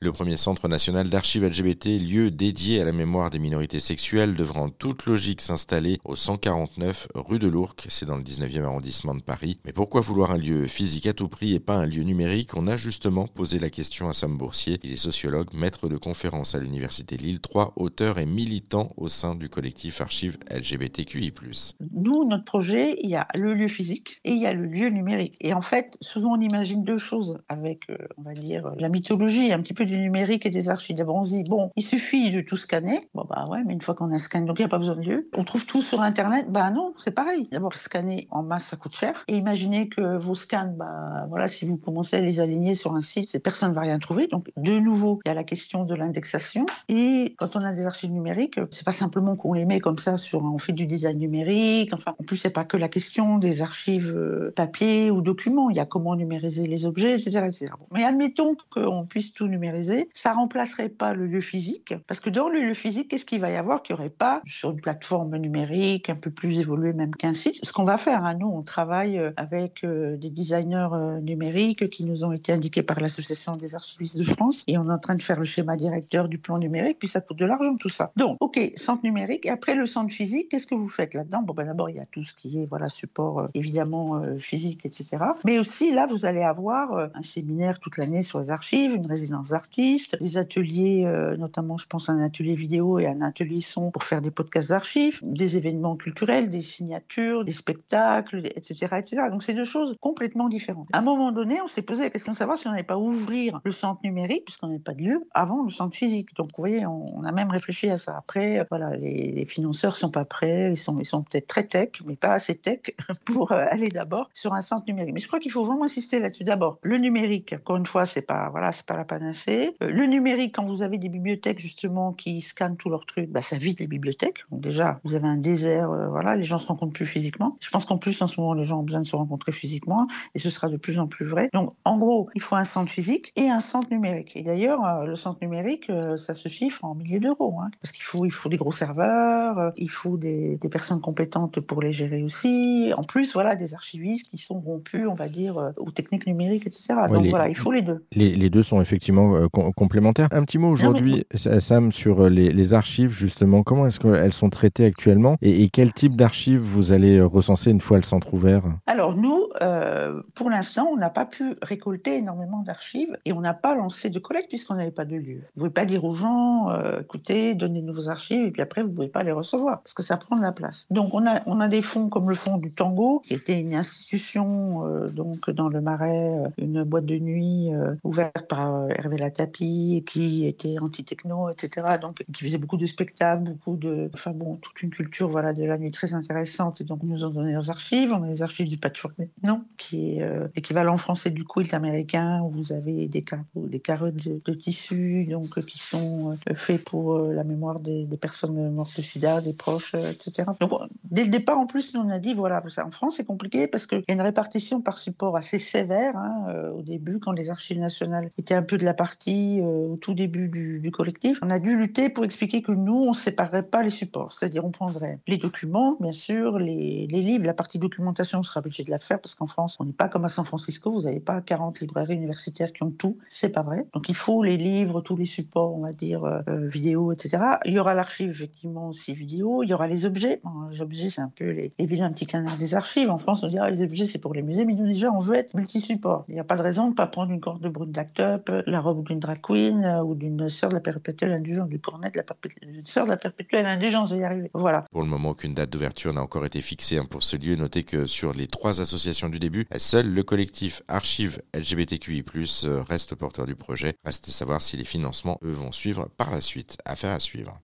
Le premier centre national d'archives LGBT, lieu dédié à la mémoire des minorités sexuelles, devra en toute logique s'installer au 149 rue de l'Ourcq, c'est dans le 19e arrondissement de Paris. Mais pourquoi vouloir un lieu physique à tout prix et pas un lieu numérique? On a justement posé la question à Sam Boursier. Il est sociologue, maître de conférences à l'Université Lille 3, auteur et militant au sein du collectif Archives LGBTQI+. Nous, notre projet, il y a le lieu physique et il y a le lieu numérique. Et en fait, souvent on imagine deux choses avec, euh, on va dire, la mythologie un petit peu du numérique et des archives. Dit, bon, il suffit de tout scanner. Bon, bah ouais, mais une fois qu'on a scanné, donc il n'y a pas besoin de lieu. On trouve tout sur Internet. Bah non, c'est pareil. D'abord, scanner en masse, ça coûte cher. Et imaginez que vos scans, bah voilà, si vous commencez à les aligner sur un site, personne ne va rien trouver. Donc, de nouveau, il y a la question de l'indexation. Et quand on a des archives numériques, c'est pas simplement qu'on les met comme ça sur, on fait du design numérique. Enfin, en plus, c'est pas que la question des archives euh, papier ou documents. Il y a comment numériser les objets, etc. Mais admettons qu'on puisse tout numériser ça remplacerait pas le lieu physique, parce que dans le lieu physique, qu'est-ce qu'il va y avoir? Qu'il n'y aurait pas sur une plateforme numérique un peu plus évoluée même qu'un site Ce qu'on va faire, hein, nous, on travaille euh, avec euh, des designers euh, numériques qui nous ont été indiqués par l'Association des archivistes de France, et on est en train de faire le schéma directeur du plan numérique, puis ça coûte de l'argent tout ça. Donc, ok, centre numérique, et après le centre physique, qu'est-ce que vous faites là-dedans? Bon, ben d'abord, il y a tout ce qui est voilà support évidemment physique, etc. Mais aussi là, vous allez avoir un séminaire toute l'année sur les archives, une résidence d'archives des ateliers, euh, notamment je pense à un atelier vidéo et un atelier son pour faire des podcasts d'archives, des événements culturels, des signatures, des spectacles, etc. etc. Donc c'est deux choses complètement différentes. À un moment donné, on s'est posé la question de savoir si on n'allait pas ouvrir le centre numérique, puisqu'on n'avait pas de lieu, avant le centre physique. Donc vous voyez, on, a même réfléchi à ça. Après, voilà, les, les financeurs sont pas prêts, ils sont, peut-être très tech, mais pas assez tech pour euh, aller d'abord sur un centre numérique. Mais je crois qu'il faut vraiment insister là-dessus. D'abord, le numérique, encore une fois, c'est pas, voilà, pas la panacée. Euh, le numérique, quand vous avez des bibliothèques justement qui scannent tous leurs trucs, bah, ça vide les bibliothèques. Donc déjà, vous avez un désert, euh, voilà, les gens se rencontrent plus physiquement. Je pense qu'en plus, en ce moment, les gens ont besoin de se rencontrer physiquement et ce sera de plus en plus vrai. Donc en gros, il faut un centre physique et un centre numérique. Et d'ailleurs, euh, le centre numérique, ça se chiffre en milliers d'euros, hein, parce qu'il faut, il faut des gros serveurs, il faut des, des, personnes compétentes pour les gérer aussi. En plus, voilà, des archivistes qui sont rompus, on va dire, aux techniques numériques, etc. Donc voilà, il faut les deux. Les, les deux sont effectivement complémentaire. Un petit mot aujourd'hui, Sam, sur euh, les, archives, justement. Comment est-ce qu'elles sont traitées actuellement et, quel type d'archives vous allez euh, recenser une fois le centre ouvert Alors, nous, euh, pour l'instant, on n'a pas pu récolter énormément d'archives et on n'a pas lancé de collecte puisqu'on n'avait pas de lieu. Vous ne pouvez pas dire aux gens, écoutez, donnez-nous vos archives et puis après, vous ne pouvez pas les recevoir parce que ça prend de la place. Donc, on a, on a des fonds comme le fonds du Tango, qui était une institution donc dans le Marais, une boîte de nuit ouverte par Hervé Qui était anti-techno, etc. Donc, qui faisait beaucoup de spectacles, beaucoup de, enfin bon, toute une culture, voilà, de la nuit très intéressante. Et donc, nous ont donné leurs archives. On a les archives du Patchwork non, qui est euh, équivalent français du quilt américain, où vous avez des carreaux, carreaux de, tissu, donc qui sont euh, faits pour euh, la mémoire des, personnes mortes de SIDA, des proches, etc. Donc, dès le départ, en plus, nous on a dit, voilà, en France, c'est compliqué parce qu'il y a une répartition par support assez sévère hein, au début, quand les archives nationales étaient un peu de la partie au tout début du, collectif, on a dû lutter pour expliquer que nous, on ne séparerait pas les supports. C'est-à-dire, on prendrait les documents, bien sûr, les, livres, la partie documentation, on sera obligé de la faire parce qu'en France, on n'est pas comme à San Francisco, vous n'avez pas 40 librairies universitaires qui ont tout. C'est pas vrai. Donc, il faut les livres, tous les supports, on va dire, euh, vidéo, etc. Il y aura l'archive, effectivement, aussi vidéo. Il y aura les objets. les objets, c'est un peu les, les vilains petits canards des archives. En France, on dira les objets, c'est pour les musées, mais nous, déjà, on veut être multi-support. Il n'y a pas de raison de ne pas prendre une corde de brune Up, la robe d'une queen, euh, ou d'une sœur de la perpétuelle indulgence, du cornet de la perpétuelle, sœur de indulgence, y arriver. Voilà. Pour le moment, aucune date d'ouverture n'a encore été fixée hein, pour ce lieu. Notez que sur les trois associations du début, seul le collectif Archives LGBTQI+, euh, reste porteur du projet. Reste à savoir si les financements, eux, vont suivre par la suite. Affaire à suivre.